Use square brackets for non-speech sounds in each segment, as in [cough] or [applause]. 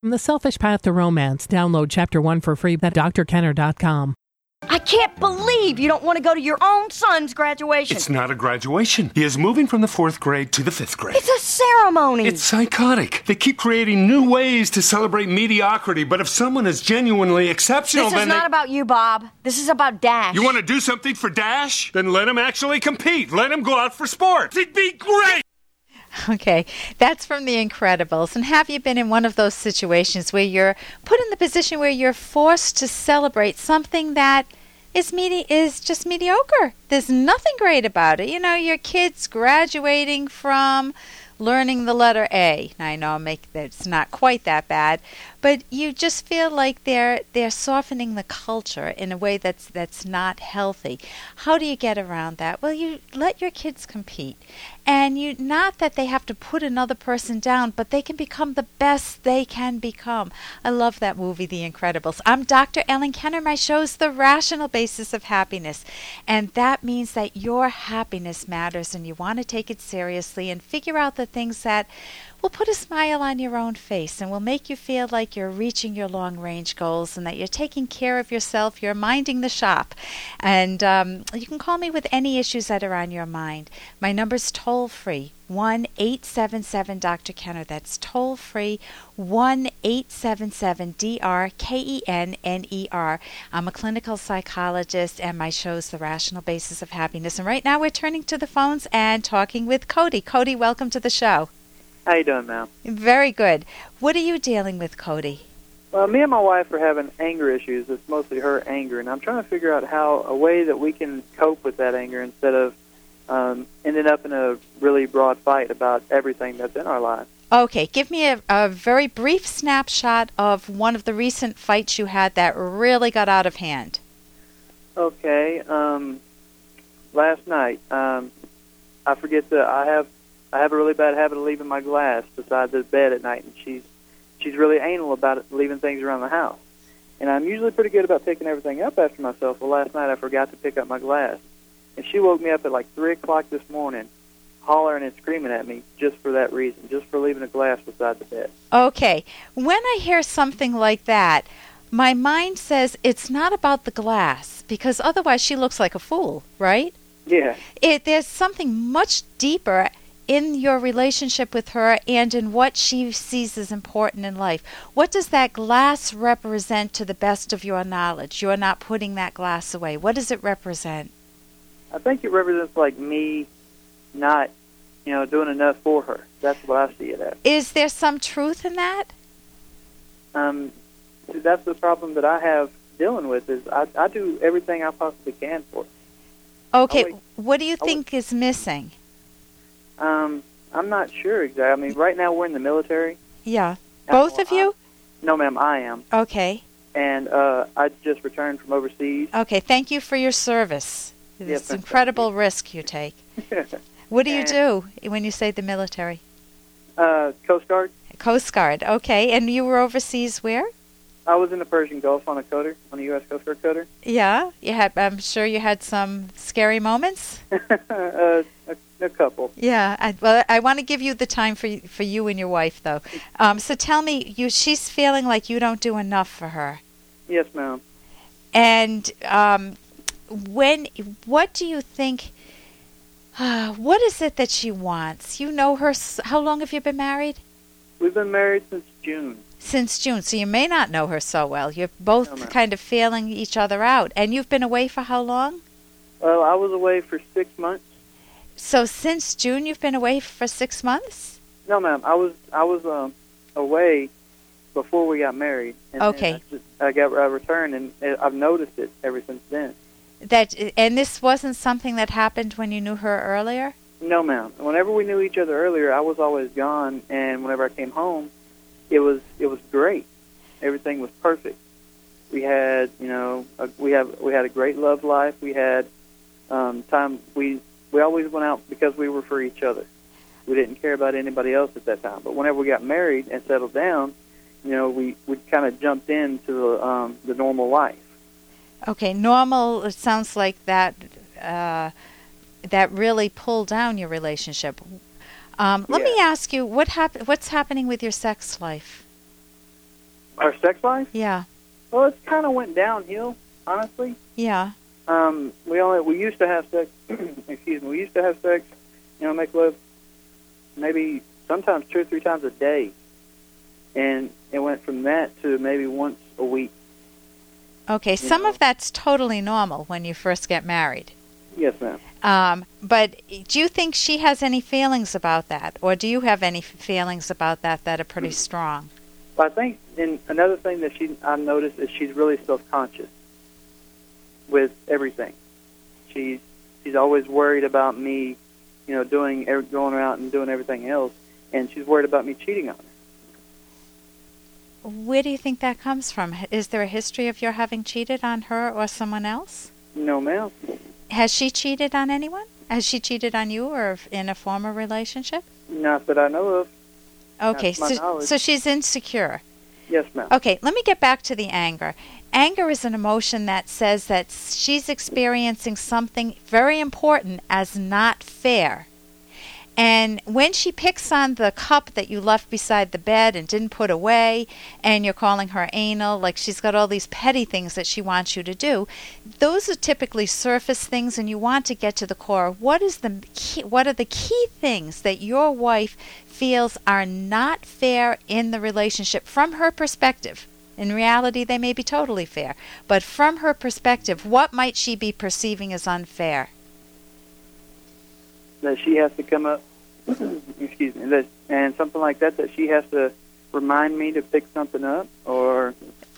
From The Selfish Path to Romance, download chapter one for free at drkenner.com. I can't believe you don't want to go to your own son's graduation. It's not a graduation. He is moving from the fourth grade to the fifth grade. It's a ceremony. It's psychotic. They keep creating new ways to celebrate mediocrity, but if someone is genuinely exceptional, this then is not they... about you, Bob. This is about Dash. You want to do something for Dash? Then let him actually compete. Let him go out for sports. It'd be great. [laughs] Okay, that's from The Incredibles. And have you been in one of those situations where you're put in the position where you're forced to celebrate something that is medi- is just mediocre? There's nothing great about it. You know, your kid's graduating from learning the letter A. I know make it's not quite that bad, but you just feel like they're they're softening the culture in a way that's that's not healthy. How do you get around that? Well, you let your kids compete. And you not that they have to put another person down, but they can become the best they can become. I love that movie The Incredibles. I'm Dr. Ellen Kenner. My show's The Rational Basis of Happiness. And that means that your happiness matters and you want to take it seriously and figure out the things that will put a smile on your own face and will make you feel like you're reaching your long range goals and that you're taking care of yourself, you're minding the shop. And um, you can call me with any issues that are on your mind. My number's toll free. 1 877 Dr. Kenner. That's toll free 1 877 D R K E N N E R. I'm a clinical psychologist and my show's The Rational Basis of Happiness. And right now we're turning to the phones and talking with Cody. Cody, welcome to the show. How you doing, ma'am? Very good. What are you dealing with, Cody? Well, me and my wife are having anger issues. It's mostly her anger, and I'm trying to figure out how a way that we can cope with that anger instead of um, ending up in a really broad fight about everything that's in our lives. Okay, give me a, a very brief snapshot of one of the recent fights you had that really got out of hand. Okay, um, last night, um, I forget that I have I have a really bad habit of leaving my glass beside the bed at night, and she's she's really anal about it, leaving things around the house. And I'm usually pretty good about picking everything up after myself. Well, last night I forgot to pick up my glass, and she woke me up at like three o'clock this morning, hollering and screaming at me just for that reason, just for leaving a glass beside the bed. Okay, when I hear something like that, my mind says it's not about the glass because otherwise she looks like a fool, right? Yeah. It, there's something much deeper in your relationship with her and in what she sees as important in life. What does that glass represent to the best of your knowledge? You're not putting that glass away. What does it represent? I think it represents like me not, you know, doing enough for her. That's what I see it as. Is there some truth in that? Um, see, that's the problem that I have dealing with is I, I do everything I possibly can for her. Okay, wait. what do you think is missing? Um, I'm not sure exactly. I mean, right now we're in the military. Yeah. Both well, of you? No, ma'am, I am. Okay. And uh, I just returned from overseas. Okay, thank you for your service. It's ma'am. incredible risk you take. [laughs] What do you do when you say the military? uh, Coast Guard. Coast Guard. Okay, and you were overseas where? I was in the Persian Gulf on a cutter, on a U.S. Coast Guard cutter. Yeah, you had. I'm sure you had some scary moments. [laughs] uh, a, a couple. Yeah. I, well, I want to give you the time for for you and your wife, though. Um, so tell me, you she's feeling like you don't do enough for her, Yes, ma'am. and um, when what do you think? Uh, what is it that she wants? You know her. How long have you been married? We've been married since June. Since June, so you may not know her so well. You're both No, kind of feeling each other out, and you've been away for how long? Well, I was away for six months. So since June, you've been away for six months. No, ma'am. I was I was um, away before we got married. And Okay. I, just, I got I returned, and I've noticed it ever since then. That and this wasn't something that happened when you knew her earlier. No, ma'am. Whenever we knew each other earlier, I was always gone, and whenever I came home, it was it was great. Everything was perfect. We had, you know, a, we have we had a great love life. We had um, time. We we always went out because we were for each other. We didn't care about anybody else at that time. But whenever we got married and settled down, you know, we we kind of jumped into the um, the normal life. Okay, normal. It sounds like that. Uh, that really pulled down your relationship. Um, let me ask you what hap- What's happening with your sex life? Our sex life? Yeah. Well, it's kind of went downhill, honestly. Yeah. Um, we only we used to have sex. [clears throat] excuse me. We used to have sex. You know, make love maybe sometimes two or three times a day, and it went from that to maybe once a week. Okay, some of that's totally normal when you first get married. Yes, ma'am. Um, but do you think she has any feelings about that, or do you have any feelings about that that are pretty [clears throat] strong? But I think, and another thing that she I've noticed is she's really self-conscious with everything. She's she's always worried about me, you know, doing er, going out and doing everything else, and she's worried about me cheating on her. Where do you think that comes from? Is there a history of your having cheated on her or someone else? No, ma'am. Has she cheated on anyone? Has she cheated on you or in a former relationship? Not that I know of. Okay, so, knowledge. so she's insecure. Yes, ma'am. Okay, let me get back to the anger. Anger is an emotion that says that she's experiencing something very important as not fair. And when she picks on the cup that you left beside the bed and didn't put away, and you're calling her anal, like she's got all these petty things that she wants you to do, those are typically surface things, and you want to get to the core. What is the key, what are the key things that your wife feels are not fair in the relationship from her perspective? In reality, they may be totally fair, but from her perspective, what might she be perceiving as unfair? That she has to come up. [clears throat] excuse me. That and something like that. That she has to remind me to pick something up, or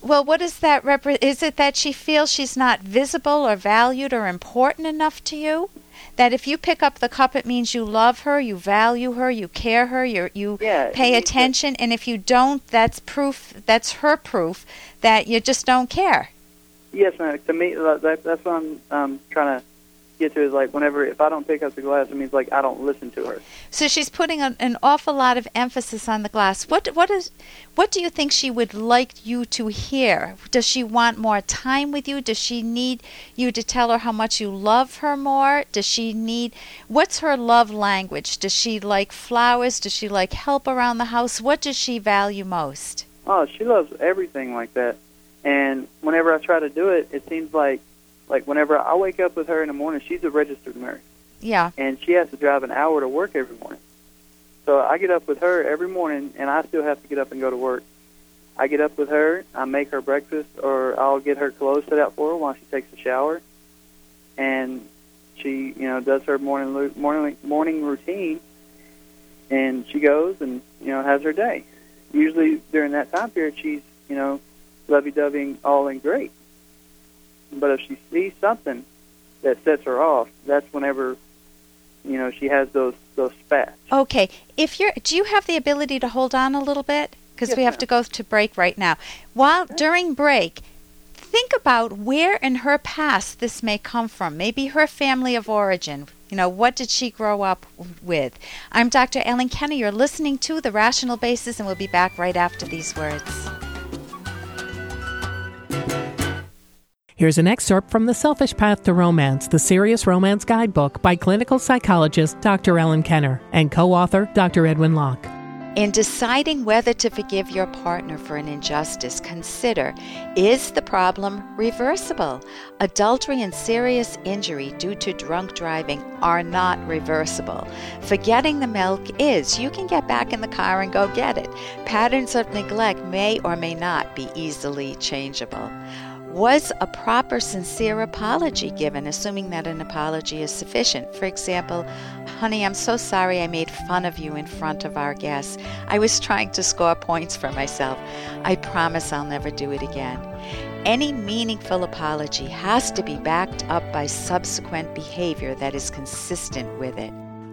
Well, what is that? Repre- is it that she feels she's not visible or valued or important enough to you? That if you pick up the cup, it means you love her, you value her, you care her, you you Yeah, pay attention, and if you don't, that's proof. That's her proof that you just don't care. yes, ma'am. To me, that- that's what I'm um, trying to get to. Is like whenever if I don't pick up the glass, it means like I don't listen to her. So she's putting an, an awful lot of emphasis on the glass. What what is what do you think she would like you to hear? Does she want more time with you? Does she need you to tell her how much you love her more? Does she need what's her love language? Does she like flowers? Does she like help around the house? What does she value most? Oh, she loves everything like that. And whenever I try to do it, it seems like like whenever I wake up with her in the morning, she's a registered nurse, Yeah. and she has to drive an hour to work every morning. So I get up with her every morning, and I still have to get up and go to work. I get up with her, I make her breakfast, or I'll get her clothes set out for her while she takes a shower, and she, you know, does her morning morning morning routine, and she goes and you know has her day. Usually during that time period, she's you know lovey-doveying all in great. But if she sees something that sets her off, that's whenever you know she has those those spats. Okay. If you're, do you have the ability to hold on a little bit? Because Yes, we have ma'am. to go to break right now. While during break, think about where in her past this may come from. Maybe her family of origin. You know, what did she grow up with? I'm Dr. Ellen Kenner. You're listening to The Rational Basis, and we'll be back right after these words. Here's an excerpt from The Selfish Path to Romance, the Serious Romance Guidebook by clinical psychologist Dr. Ellen Kenner and co author Dr. Edwin Locke. In deciding whether to forgive your partner for an injustice, consider is the problem reversible? Adultery and serious injury due to drunk driving are not reversible. Forgetting the milk is. You can get back in the car and go get it. Patterns of neglect may or may not be easily changeable. Was a proper, sincere apology given, assuming that an apology is sufficient? For example, honey, I'm so sorry I made fun of you in front of our guests. I was trying to score points for myself. I promise I'll never do it again. Any meaningful apology has to be backed up by subsequent behavior that is consistent with it.